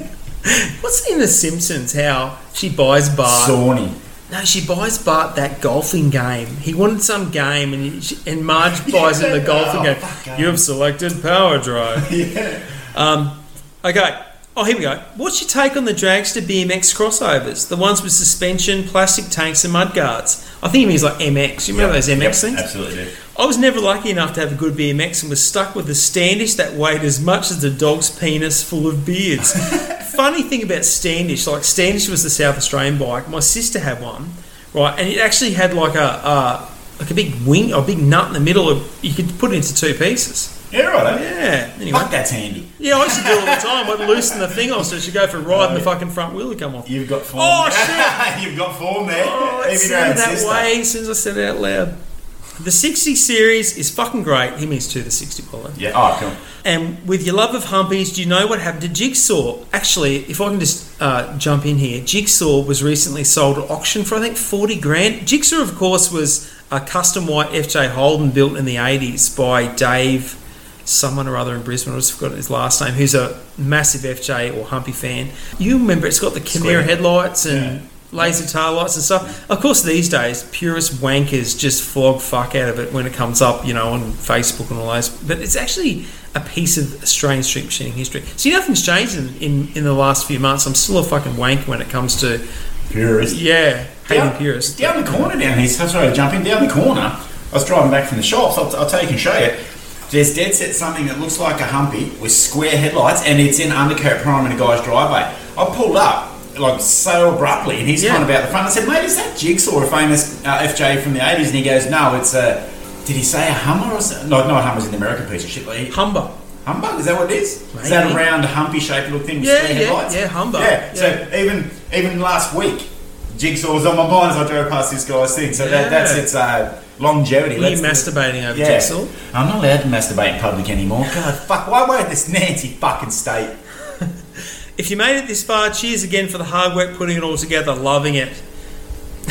What's in The Simpsons? How she buys Bart? Sawney. no, she buys Bart that golfing game. He wanted some game, and he, and Marge buys him the golfing oh, game. game. You've selected Power Drive. Yeah. Um, okay. Oh, here we go. What's your take on the dragster BMX crossovers? The ones with suspension, plastic tanks, and mud guards. I think he means like MX. You remember those MX Yep, things? Absolutely. I was never lucky enough to have a good BMX and was stuck with a Standish that weighed as much as the dog's penis full of beards. Funny thing about Standish, like Standish was the South Australian bike. My sister had one, right, and it actually had like a uh, like a big wing, a big nut in the middle. Of, you could put it into two pieces. Yeah, right. Yeah. Anyway. Fuck, that's handy. Yeah, I used to do it all the time. I'd loosen the thing off so she'd go for a ride and the fucking front wheel would come off. You've got form. Oh, shit. You've got form there. Oh, it Even your own sounded that sister. way as soon as I said it out loud. The 60 series is fucking great. He means to the 60 bowler. Yeah. Oh, cool. And with your love of humpies, do you know what happened to Jigsaw? Actually, if I can just uh, jump in here, Jigsaw was recently sold at auction for I think 40 grand. Jigsaw, of course, was a custom white FJ Holden built in the 80s by Dave, someone or other in Brisbane. I just forgot his last name. Who's a massive FJ or Humpy fan. You remember it's got the Square. headlights and. Laser tail lights and stuff. Of course, these days, purist wankers just flog fuck out of it when it comes up, you know, on Facebook and all those. But it's actually a piece of Australian street machining history. See, nothing's changed in, in, in the last few months. I'm still a fucking wank when it comes to, Purist. yeah, hating Down, purists. down the corner down here, so sorry to jump in, down the corner, I was driving back from the shops, I'll, I'll take and show you. There's dead set something that looks like a humpy with square headlights and it's in undercoat prime in a guy's driveway. I pulled up like so abruptly and he's Yeah. kind of out the front. I said, mate, is that Jigsaw a famous uh, FJ from the 80s? And he goes, no, it's a, did he say a Hummer or something? No, not Hummer's in the American piece of shit. But he, Humber. Humbug, is that what it is? Is that a round, humpy shaped little thing with Yeah, square yeah, headlights? yeah, humbug. Yeah. So even even last week, Jigsaw was on my mind as I drove past this guy's thing. So that, that's its uh, longevity. Were you masturbating over yeah. I'm not allowed to masturbate in public anymore. God, fuck, why won't this Nancy fucking state? If you made it this far, cheers again for the hard work putting it all together. Loving it.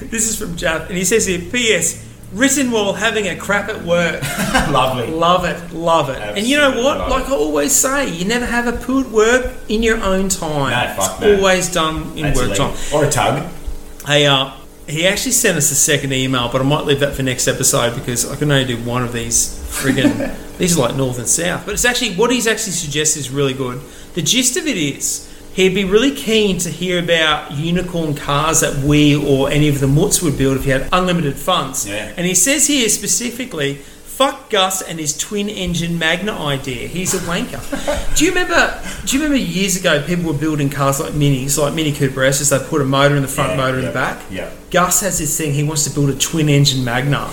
this is from Jeff, and he says here, P.S. Written while having a crap at work. Lovely. Love it, love it. and you know what? Like it. I always say, you never have a poo at work in your own time. No, fuck it's no. always done in That's work illegal. time. Or a tug. Hey, uh, he actually sent us a second email, but I might leave that for next episode because I can only do one of these friggin' these are like north and south. But it's actually what he's actually suggests is really good. The gist of it is he'd be really keen to hear about unicorn cars that we or any of the mutts would build if he had unlimited funds. Yeah. And he says here specifically, fuck Gus and his twin engine Magna idea. He's a wanker. do you remember do you remember years ago people were building cars like minis, like Mini Cooper S's, they put a motor in the front, Yeah, motor in the back? yeah. Gus has this thing, he wants to build a twin engine Magna.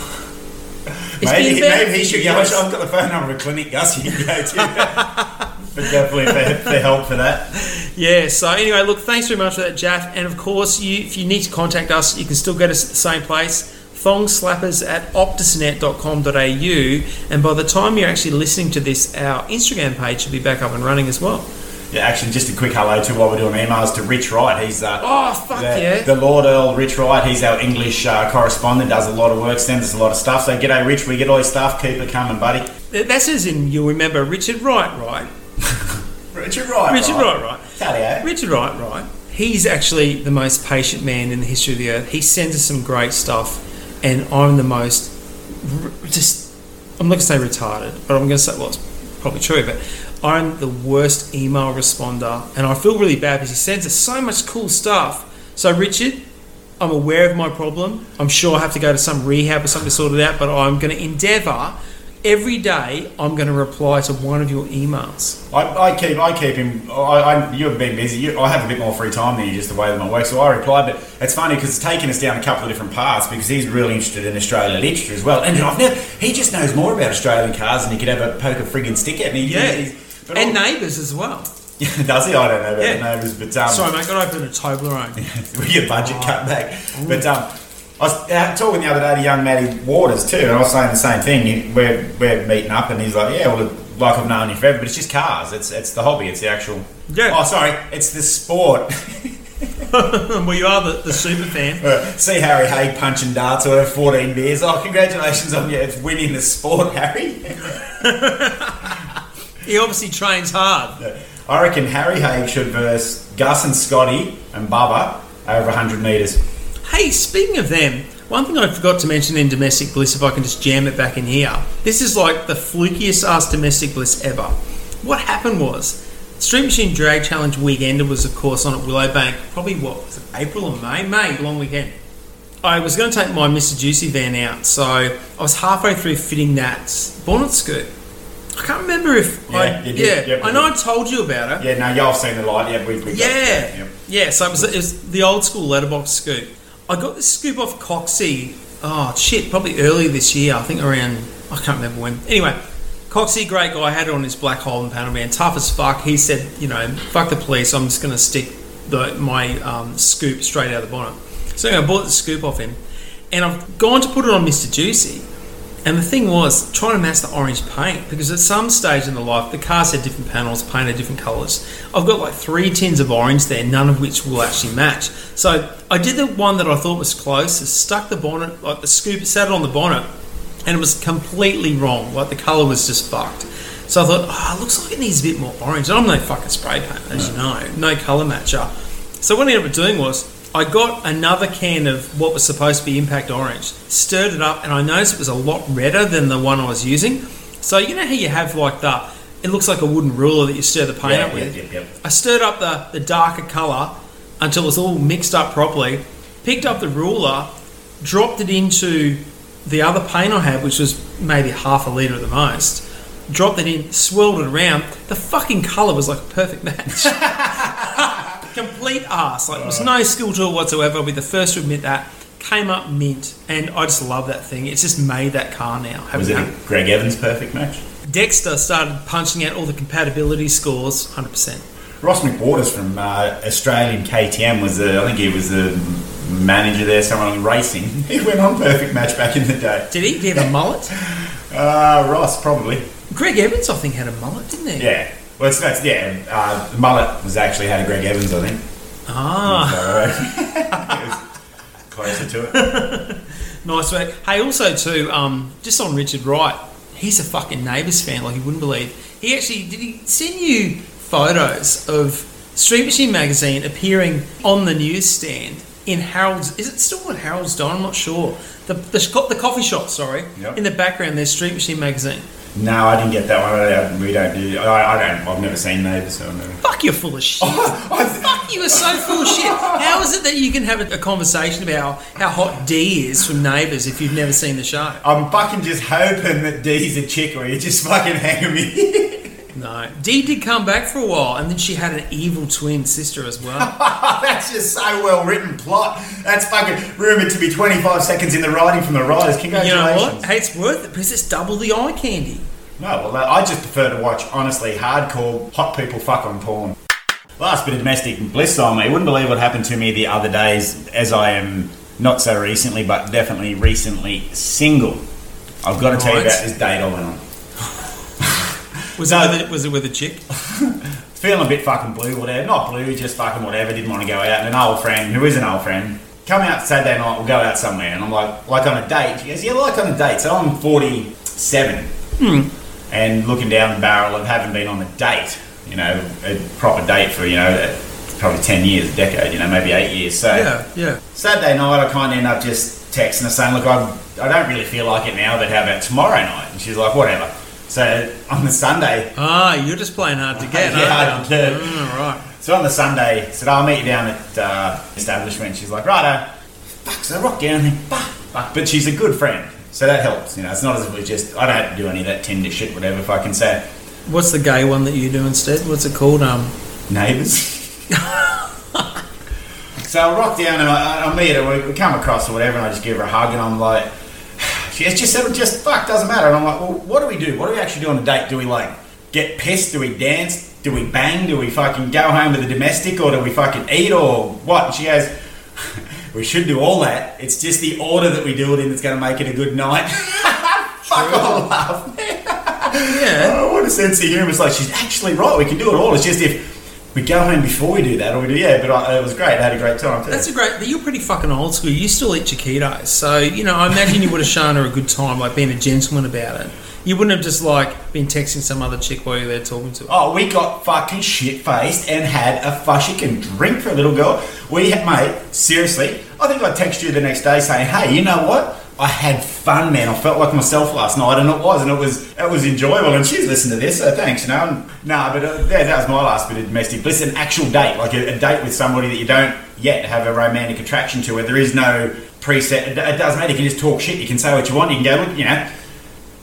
It's Maybe, maybe he should go. I've got the phone number of a Clinic Gus you can go to. but definitely for, for help for that. Yeah, so anyway, look, thanks very much for that, Jaff. And of course, you, if you need to contact us, you can still get us at the same place, thongslappers at optusnet.com.au. And by the time you're actually listening to this, our Instagram page should be back up and running as well. Yeah, actually, just a quick hello to while we're doing emails to Rich Wright. He's uh, Oh, fuck the, yeah. the Lord Earl Rich Wright. He's our English uh, correspondent. Does a lot of work, sends us a lot of stuff. So g'day, Rich. We get all your stuff. Keep it coming, buddy. That's as in, you'll remember Richard Wright, right? Richard Wright. Richard Wright, right? Tally, Richard Wright, right? He's actually the most patient man in the history of the earth. He sends us some great stuff, and I'm the most just. I'm not going to say retarded, but I'm going to say well, it's probably true, but I'm the worst email responder, and I feel really bad because he sends us so much cool stuff. So Richard, I'm aware of my problem. I'm sure I have to go to some rehab or something to sort it out, but I'm going to endeavour. Every day, I'm going to reply to one of your emails. I, I keep, I keep him. I, I, you've been busy. You, I have a bit more free time than you, just the way that my work. So I reply, but it's funny because it's taken us down a couple of different paths because he's really interested in Australian literature as well. And I've never, he just knows more about Australian cars than he could ever poke a frigging stick at. me. Yeah, he's- and neighbours as well. Yeah, does he? I don't know about Yeah. the neighbours, but um, Sorry, mate, got to open a Toblerone. we get budget cut back. But um, I was uh, talking the other day to young Matty Waters too, and I was saying the same thing. We're, we're meeting up, and he's like, "Yeah, well, like I've known you forever, but it's just cars. It's it's the hobby. It's the actual. Yeah. Oh, sorry, it's the sport. well, you are the, the super fan. See Harry Haig punching darts have 14 beers. Oh, congratulations on you it's winning the sport, Harry. He obviously trains hard. I reckon Harry Haig should verse Gus and Scotty and Bubba over 100 metres. Hey, speaking of them, one thing I forgot to mention in domestic bliss, if I can just jam it back in here, this is like the flukiest ass domestic bliss ever. What happened was, Street Machine Drag Challenge weekend was, of course, on at Willowbank, probably what was it, April or May? May, long weekend. I was going to take my Mr. Juicy van out, so I was halfway through fitting that bonnet skirt. I can't remember if Yeah, I, yeah, I know. I told you about it. Yeah, no, y'all seen the light. Yeah, we, we got- Yeah. yeah. Yeah, so it was, it was the old school letterbox scoop. I got this scoop off Coxie, oh shit, probably early this year, I think around, I can't remember when. Anyway, Coxie, great guy, had it on his black Holden panel man, tough as fuck. He said, you know, fuck the police, I'm just to stick the, my um, scoop straight out of the bonnet. So anyway, I bought the scoop off him. And I've gone to put it on Mr. Juicy. And the thing was trying to match the orange paint because at some stage in the life the cars had different panels, painted different colours. I've got like three tins of orange there, none of which will actually match. So I did the one that I thought was closest, stuck the bonnet, like the scoop, sat it on the bonnet, and it was completely wrong. Like the colour was just fucked. So I thought, oh, it looks like it needs a bit more orange. And I'm no fucking spray paint, as you know, no colour matcher. So what I ended up doing was I got another can of what was supposed to be Impact Orange, stirred it up, and I noticed it was a lot redder than the one I was using. So you know how you have like the, it looks like a wooden ruler that you stir the paint Yeah, up with. yep, yep, yep. I stirred up the, the darker colour until it was all mixed up properly, picked up the ruler, dropped it into the other paint I had, which was maybe half a litre at the most, dropped it in, swirled it around. The fucking colour was like a perfect match. Complete ass. Like, it was no skill to it whatsoever. I'll be the first to admit that. Came up mint, and I just love that thing. It's just made that car now. Was it a Greg Evans perfect match? Dexter started punching out all the compatibility scores, 100%. Ross McWaters from uh, Australian KTM was the, I think he was the manager there, someone in racing. He went on perfect match back in the day. Did he? Did he have a mullet? Uh, Ross, probably. Greg Evans, I think, had a mullet, didn't he? Yeah. Well, it's, yeah. Uh, the mullet was actually had a Greg Evans, I think. Ah, So, it closer to it. nice work. Hey, also too, um, just on Richard Wright, he's a fucking Neighbours fan, like you wouldn't believe. He actually did he send you photos of Street Machine magazine appearing on the newsstand in Harold's? Is it still at Harold's Dine? I'm not sure. The the, the coffee shop, sorry. Yep. In the background, there's Street Machine magazine. No, I didn't get that one. I- We don't do. I, I don't. I've never seen Neighbours, So I've never. Fuck, you're full of shit. Oh, Fuck, you are so full of shit. How is it that you can have a, a conversation about how hot Dee is from Neighbours if you've never seen the show? I'm fucking just hoping that Dee's a chick, or you're just fucking hanging me. No. Dee did come back for a while, and then she had an evil twin sister as well. That's just so well written plot. That's fucking rumored to be 25 seconds in the writing from the writers. you know Congratulations. what? Hey, it's worth it because it's double the eye candy. No, well, I just prefer to watch honestly hardcore hot people fuck on porn. Last bit of domestic bliss on me. You Wouldn't believe what happened to me the other days, as I am not so recently, but definitely recently single. I've got to tell you Right. about this date I went on. Was No. it with a, was it with a chick? feeling a bit fucking blue, whatever. Not blue, just fucking whatever. Didn't want to go out. And an old friend, who is an old friend, come out Saturday night. We'll go out somewhere. And I'm like, like on a date. She goes, yeah, like on a date. So I'm 47, hmm. and looking down the barrel of having been on a date. You know, a proper date for you know probably 10 years, a decade. You know, maybe eight years. So Yeah, yeah. Saturday night, I kind of end up just texting her saying, look, I, I don't really feel like it now, but how about tomorrow night? And she's like, whatever. So on the Sunday, Ah, you're just playing hard to get. Yeah, hard to get. Mm, right. So on the Sunday, said, I'll meet you down at uh, establishment. She's like, righto. Fuck, so I rock down there. Fuck, fuck. But she's a good friend. So that helps. You know, it's not as if we just, I don't do any of that Tinder shit, whatever, if I can say. What's the gay one that you do instead? What's it called? Um, Neighbours. so I rock down and I, I meet her. We come across or whatever, and I just give her a hug, and I'm like, she just said, just fuck, doesn't matter. And I'm like, well, what do we do? What do we actually do on a date? Do we like get pissed? Do we dance? Do we bang? Do we fucking go home with a domestic, or do we fucking eat, or what? And she goes. We should do all that. It's just the order that we do it in that's going to make it a good night. Fuck all laugh. yeah. Oh, what a sense of humour. It's like, she's actually right. We can do it all. It's just if we go home before we do that, or we do, yeah, but I, it was great. I had a great time too. That's a great. You're pretty fucking old school. You still eat chiquitos, so you know. I imagine you would have shown her a good time, like being a gentleman about it. You wouldn't have just like been texting some other chick while you're there talking to her. Oh, we got fucking shit faced and had a fucking drink for a little girl. We had, mate, seriously, I think I texted you the next day saying, hey, you know what? I had fun, man. I felt like myself last night, and it was, and it was, it was enjoyable. And she's listened to this, so thanks, you know. And, nah, but uh, yeah, that was my last bit of domestic bliss. An actual date, like a, a date with somebody that you don't yet have a romantic attraction to, where there is no preset. It, it doesn't matter. You can just talk shit. You can say what you want. You can go, you know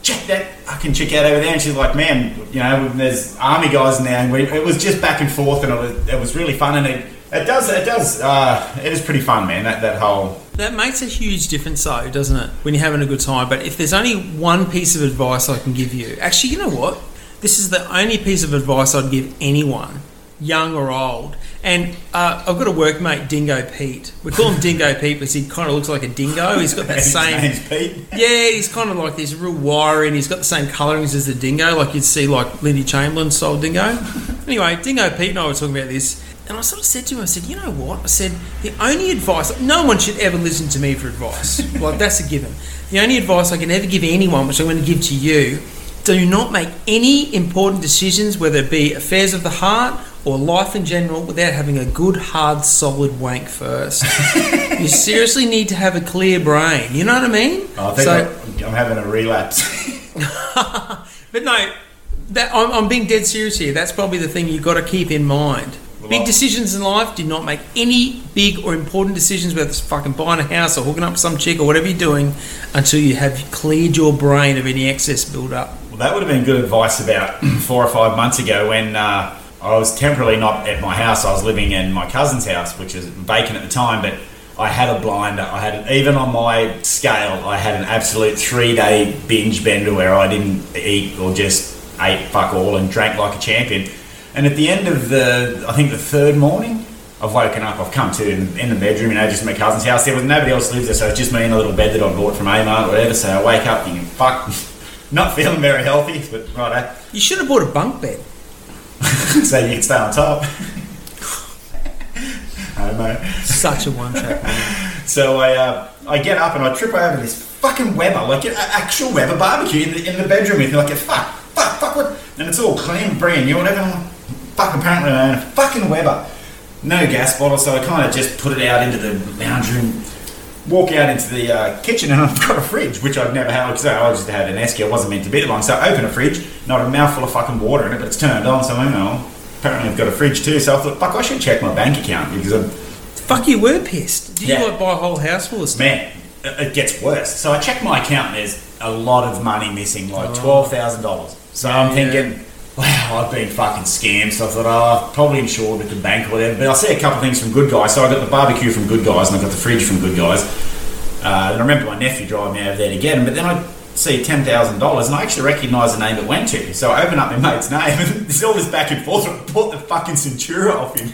check that fucking chick out over there. And she's like, man, you know, there's army guys now. And we, it was just back and forth, and it was, it was really fun. And it, it does, it does, uh, it is pretty fun, man. That that whole. That makes a huge difference, though, doesn't it? When you're having a good time. But if there's only one piece of advice I can give you, actually, you know what? This is the only piece of advice I'd give anyone. young or old. And uh, I've got a workmate, Dingo Pete. We call him Dingo Pete because he kind of looks like a dingo. He's got that same. name's Pete. Yeah, he's kind of like this real wiry, and he's got the same colourings as the dingo, like you'd see like Lindy Chamberlain style dingo. anyway, Dingo Pete and I were talking about this, and I sort of said to him, I said, you know what? I said the only advice no one should ever listen to me for advice. like that's a given. The only advice I can ever give anyone, which I'm going to give to you, do not make any important decisions, whether it be affairs of the heart or life in general, without having a good, hard, solid wank first. you seriously need to have a clear brain. You know what I mean? Oh, I think So- I'm, I'm having a relapse. but no, that I'm, I'm being dead serious here. That's probably the thing you've got to keep in mind. Big decisions in life. Do not make any big or important decisions, whether it's fucking buying a house or hooking up with some chick or whatever you're doing, until you have cleared your brain of any excess build up. Well, that would have been good advice about four or five months ago when uh, I was temporarily not at my house. I was living in my cousin's house, which was vacant at the time, but I had a blinder. I had even on my scale, I had an absolute three day binge bender where I didn't eat or just ate fuck all and drank like a champion. And at the end of the, I think the third morning, I've woken up. I've come to in, in the bedroom, you know, just my cousin's house. There was nobody else lives there, so it's just me in a little bed that I bought from Amart or whatever. So I wake up thinking, fuck, not feeling very healthy, but right, You should have bought a bunk bed. so you can stay on top. I know. Such a one track. So I, uh, I get up and I trip over this fucking Weber, like an actual Weber barbecue in the, in the bedroom with me, like, fuck, fuck, fuck, what? And it's all clean, brand new, and everyone, fuck, apparently I own a fucking Weber. No gas bottle, so I kind of just put it out into the lounge room, walk out into the uh, kitchen, and I've got a fridge, which I've never had, because I just had an Esky, I wasn't meant to be the long. So I open a fridge, not a mouthful of fucking water in it, but it's turned on, so I know. Apparently I've got a fridge too, so I thought, fuck, I should check my bank account because I'm Fuck, you were pissed. Did Yeah. you like buy a whole house full of stuff? man, it gets worse. So I check my account and there's a lot of money missing, like twelve thousand dollars. So I'm Yeah. thinking, wow, I've been fucking scammed. So I thought, oh, I've probably insured with the bank or whatever. But I see a couple of things from Good Guys. So I got the barbecue from Good Guys and I got the fridge from Good Guys. Uh, and I remember my nephew driving me over there to get them. But then I see ten thousand dollars and I actually recognise the name it went to. So I open up my mate's name and there's all this back and forth. I bought the fucking Centura off him.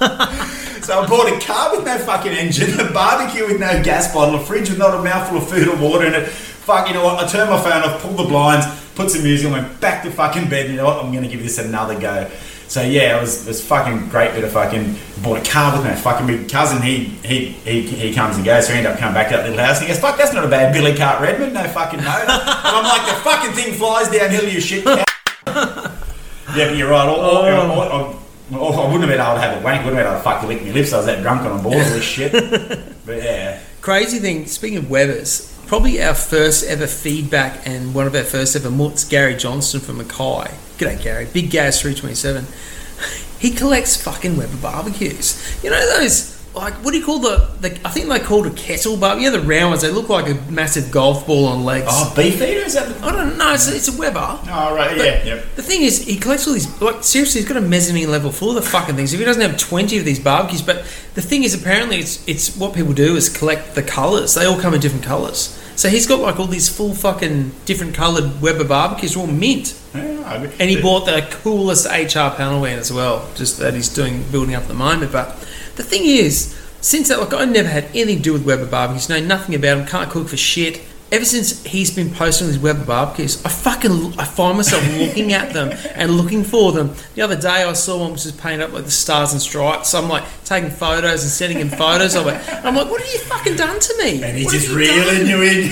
So I bought a car with no fucking engine, a barbecue with no gas bottle, a fridge with not a mouthful of food or water in it. Fuck, you know what? I turned my phone off, pulled the blinds, put some music on, went back to fucking bed. You know what? I'm going to give this another go. So yeah, it was it was fucking great bit of fucking bought a car with my fucking big cousin. He he he, he comes and goes, so we end up coming back to that little house. And he goes, "Fuck, that's not a bad Billy Cart Redmond, no fucking motor." and I'm like, "The fucking thing flies downhill, you shit." cow." yeah, but you're right. All, oh. all, all, all, all- I wouldn't have been able to have a wank. I wouldn't have been able to fucking lick my lips. I was that drunk on board with this shit. But yeah, Crazy thing, speaking of Webers, probably our first ever feedback and one of our first ever mutts, Gary Johnston from Mackay. G'day, Gary. Big Gas 327. He collects fucking Weber barbecues. You know those, like, what do you call the, the I think they called a kettle barbecue. You know the round ones, they look like a massive golf ball on legs. oh, BeefEater is that? The, I don't know, it's, it's a Weber. oh right, But yeah, yep. The thing is, he collects all these. Like seriously, he's got a mezzanine level full of the fucking things. If he doesn't have twenty of these barbecues, but the thing is, apparently, it's it's what people do is collect the colours. They all come in different colours. So he's got like all these full fucking different coloured Weber barbecues, all mint. Yeah, I- And he bought the coolest HR panel van as well, just that he's doing building up at the moment. But the thing is, since that, like I never had anything to do with Weber barbecues, know nothing about them, can't cook for shit. Ever since he's been posting these Weber barbecues, I fucking I find myself looking at them and looking for them. The other day I saw one which was painted up like the stars and stripes. So I'm like taking photos and sending him photos of it. And I'm like, what have you fucking done to me? And he's What just reeling you in.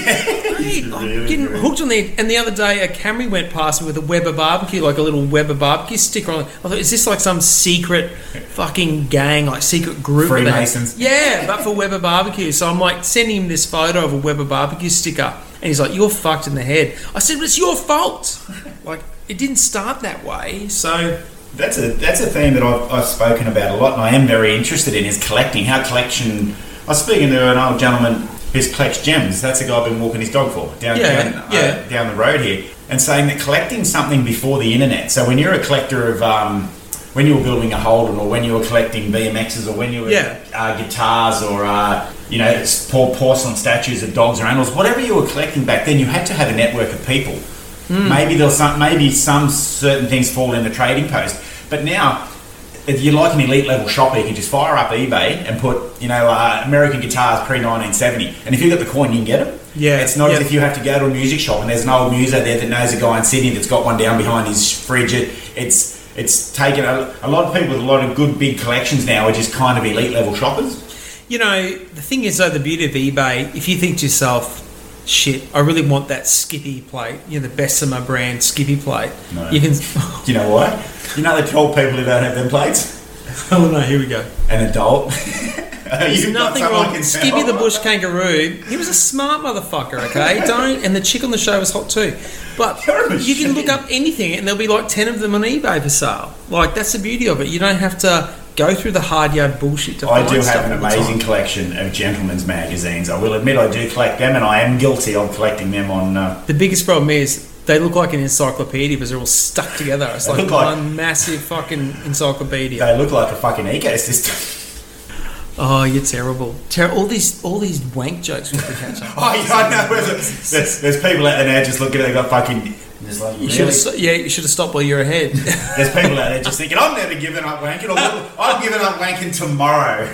Mate, I'm Really getting hooked on the and the other day a Camry went past me with a Weber barbecue, like a little Weber barbecue sticker on it. I thought, is this like some secret fucking gang, like secret group? that they have?" Freemasons. Yeah, but for Weber barbecue. So I'm like sending him this photo of a Weber barbecue sticker, and he's like, "You're fucked in the head." I said, "But it's your fault." Like it didn't start that way. So That's a that's a theme that I've, I've spoken about a lot, and I am very interested in is collecting. How collection. I was speaking to an old gentleman who collects gems. That's the guy I've been walking his dog for down Yeah, down, yeah. Uh, down the road here, and saying that collecting something before the internet. So when you're a collector of um, when you were building a Holden, or when you were collecting BMXs, or when you were Yeah. uh, guitars, or uh, you know por- porcelain statues of dogs or animals, whatever you were collecting back then, you had to have a network of people. Maybe there's some, maybe some certain things fall in the trading post, but now if you're like an elite level shopper, you can just fire up eBay and put, you know, uh, American guitars pre 1970. And if you've got the coin, you can get them. Yeah, It's not as if you have to go to a music shop and there's an old muser there that knows a guy in Sydney that's got one down behind his fridge. It, it's it's taken a, a lot of people with a lot of good big collections now are just kind of elite level shoppers. You know, the thing is, though, the beauty of eBay, if you think to yourself, shit, I really want that Skippy plate, you know, the Bessemer brand Skippy plate, No. you can. Do you know why? You know they told people who don't have them plates? oh no, here we go. An adult. There's nothing wrong. Skippy the bush kangaroo. He was a smart motherfucker. Okay, don't. And the chick on the show was hot too. But you can look up anything, and there'll be like ten of them on eBay for sale. Like that's the beauty of it. You don't have to go through the hard yard bullshit to I find do stuff have an all the amazing time. collection of gentlemen's magazines. I will admit I do collect them, and I am guilty of collecting them on. Uh, The biggest problem is they look like an encyclopedia because they're all stuck together. It's They like look like- one massive fucking encyclopedia. they look like a fucking ecosystem. Oh, you're terrible. Ter- all these all these wank jokes have to catch up. oh, yeah, I know. There's, there's, there's people out there now just looking at it, got fucking. There's like, You really? should have, yeah, you should have stopped while you're ahead. There's people out there just thinking, I'm never giving up wanking. Or I'm giving up wanking tomorrow.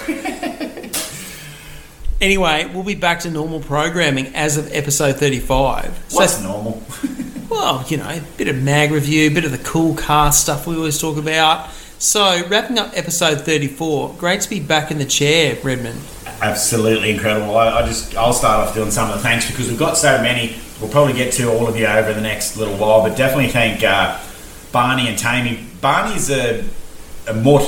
anyway, we'll be back to normal programming as of episode 35. So What's normal? Well, you know, a bit of mag review, a bit of the cool car stuff we always talk about. So, wrapping up episode 34, great to be back in the chair, Redmond. Absolutely incredible. I, I just I'll start off doing some of the thanks because we've got so many. We'll probably get to all of you over the next little while, but definitely thank uh, Barney and Tammy. Barney's a, a mutt.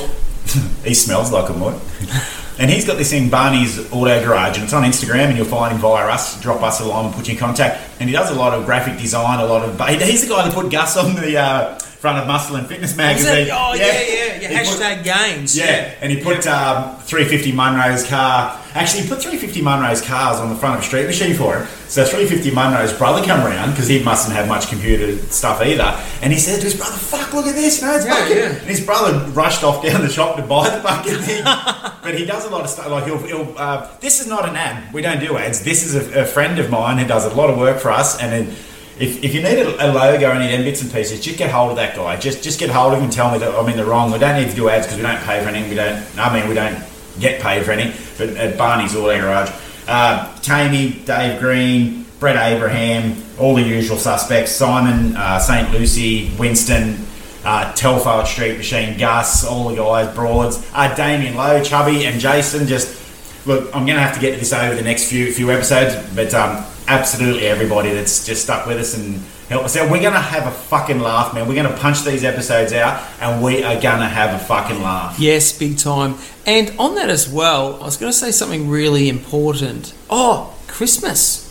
he smells like a mutt. And he's got this thing, Barney's Auto Garage, and it's on Instagram, and you'll find him via us. Drop us a line and put you in contact. And he does a lot of graphic design, a lot of. He's the guy that put Gus on the uh, front of Muscle and Fitness magazine. oh, yeah, yeah, yeah. Put- Hashtag gains. yeah, and he put um, 350 Munro's car. Actually, he put 350 Munro's cars on the front of a street machine for him. So 350 Munro's brother come around because he mustn't have much computer stuff either. And he said to his brother, "Fuck, look at this! You know, it's Yeah, fucking." yeah. And his brother rushed off down the shop to buy the fucking thing. but he does a lot of stuff. Like he'll, he'll uh, this is not an ad. We don't do ads. This is a, a friend of mine who does a lot of work for us, and. Then, if, if you need a, logo and of them bits and pieces, just get hold of that guy. Just just get hold of him and tell me that I'm in the wrong. We don't need to do ads because we don't pay for anything. We don't. I mean, we don't get paid for anything. But at Barney's Auto Garage, uh, Tammy, Dave Green, Brett Abraham, all the usual suspects. Simon, uh, St. Lucy, Winston, uh, Telfar Street Machine, Gus, all the guys, Broads, uh, Damien Lowe, Chubby, and Jason. Just look, I'm going to have to get to this over the next few few episodes, but um, absolutely everybody that's just stuck with us and helped us out. We're going to have a fucking laugh, man. We're going to punch these episodes out, and we are going to have a fucking laugh. Yes, big time. And on that as well, I was going to say something really important. Oh, Christmas.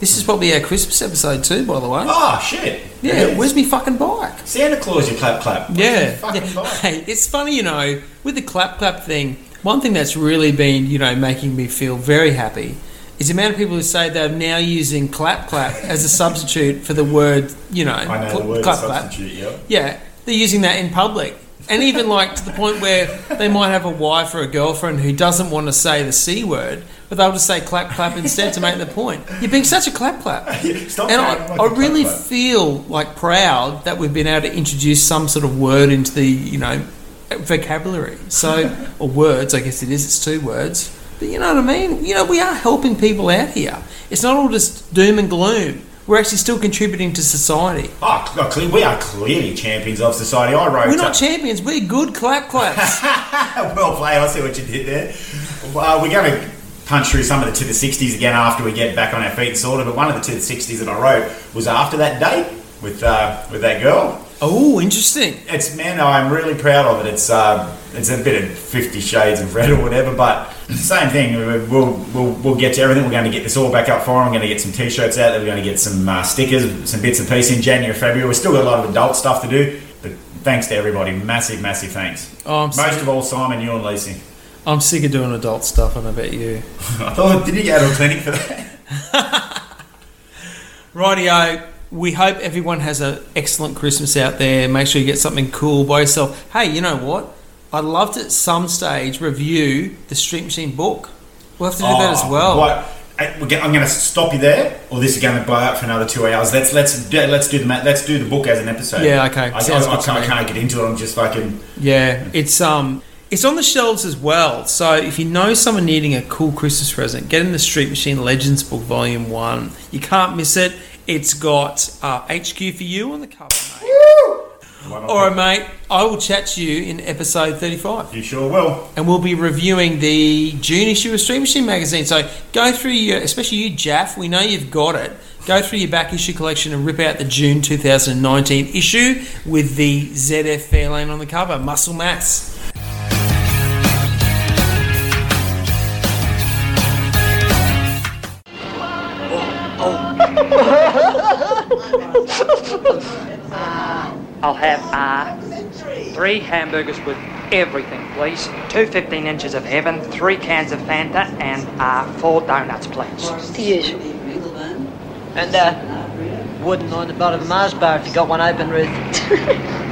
This is probably our Christmas episode too, by the way. Oh shit! yeah, where's me fucking bike? Santa Claus? You clap clap. Where's Yeah. yeah. Hey, it's funny, you know, with the clap clap thing, one thing that's really been, you know, making me feel very happy is the amount of people who say they're now using clap clap as a substitute for the word, you know, I know cl- the word clap clap. Yeah. Yeah, they're using that in public. And even like to the point where they might have a wife or a girlfriend who doesn't want to say the C word, but they'll just say clap clap instead to make the point. You're being such a clap clap. Stop And I, like I really clap. feel like proud that we've been able to introduce some sort of word into the, you know, vocabulary. So, or words, I guess it is, it's two words. But you know what I mean? You know, we are helping people out here. It's not all just doom and gloom. We're actually still contributing to society. Oh, cle- we are clearly champions of society. I wrote. We're not champions, we're good clap claps. well played. I see what you did there. Uh, we're going to punch through some of the to the 60s again after we get back on our feet and sorted. But one of the to the 60s that I wrote was after that date with uh, with that girl. Oh, interesting. It's man, I'm really proud of it. It's uh, it's a bit of Fifty Shades of Red or whatever, but same thing. We'll, we'll we'll get to everything. We're going to get this all back up for them. We're going to get some T-shirts out. there. We're going to get some uh, stickers, some bits and pieces in January, February. We've still got a lot of adult stuff to do, but thanks to everybody. Massive, massive thanks. Oh, I'm Most of all, Simon, you and Lacey. I'm sick of doing adult stuff, and I bet you. I thought, did you go to a clinic for that? Rightio. We hope everyone has an excellent Christmas out there. Make sure you get something cool by yourself. Hey, you know what? I'd love to at some stage review the Street Machine book. We'll have to do that as Oh, well. What? I- we're get- I'm going to stop you there, or this is going to buy up for another two hours. Let's let's do, let's do the let's do the book as an episode. Yeah, okay. I, I, I, can't, I can't get into it. I'm just fucking. Yeah, it's um, it's on the shelves as well. So if you know someone needing a cool Christmas present, get in the Street Machine Legends book, Volume One. You can't miss it. It's got uh, HQ for you on the cover, mate. All right, mate. I will chat to you in episode thirty-five, You sure will. and we'll be reviewing the June issue of Street Machine magazine. So go through your, especially you, Jaff. We know you've got it. Go through your back issue collection and rip out the June 2019 issue with the ZF Fairlane on the cover, Muscle Mass. I'll have uh, three hamburgers with everything, please. Two 15 inches of heaven, three cans of Fanta, and uh, four donuts, please. The usual. And, uh, wooden on the bottom of Mars bar if you got one open, Ruth.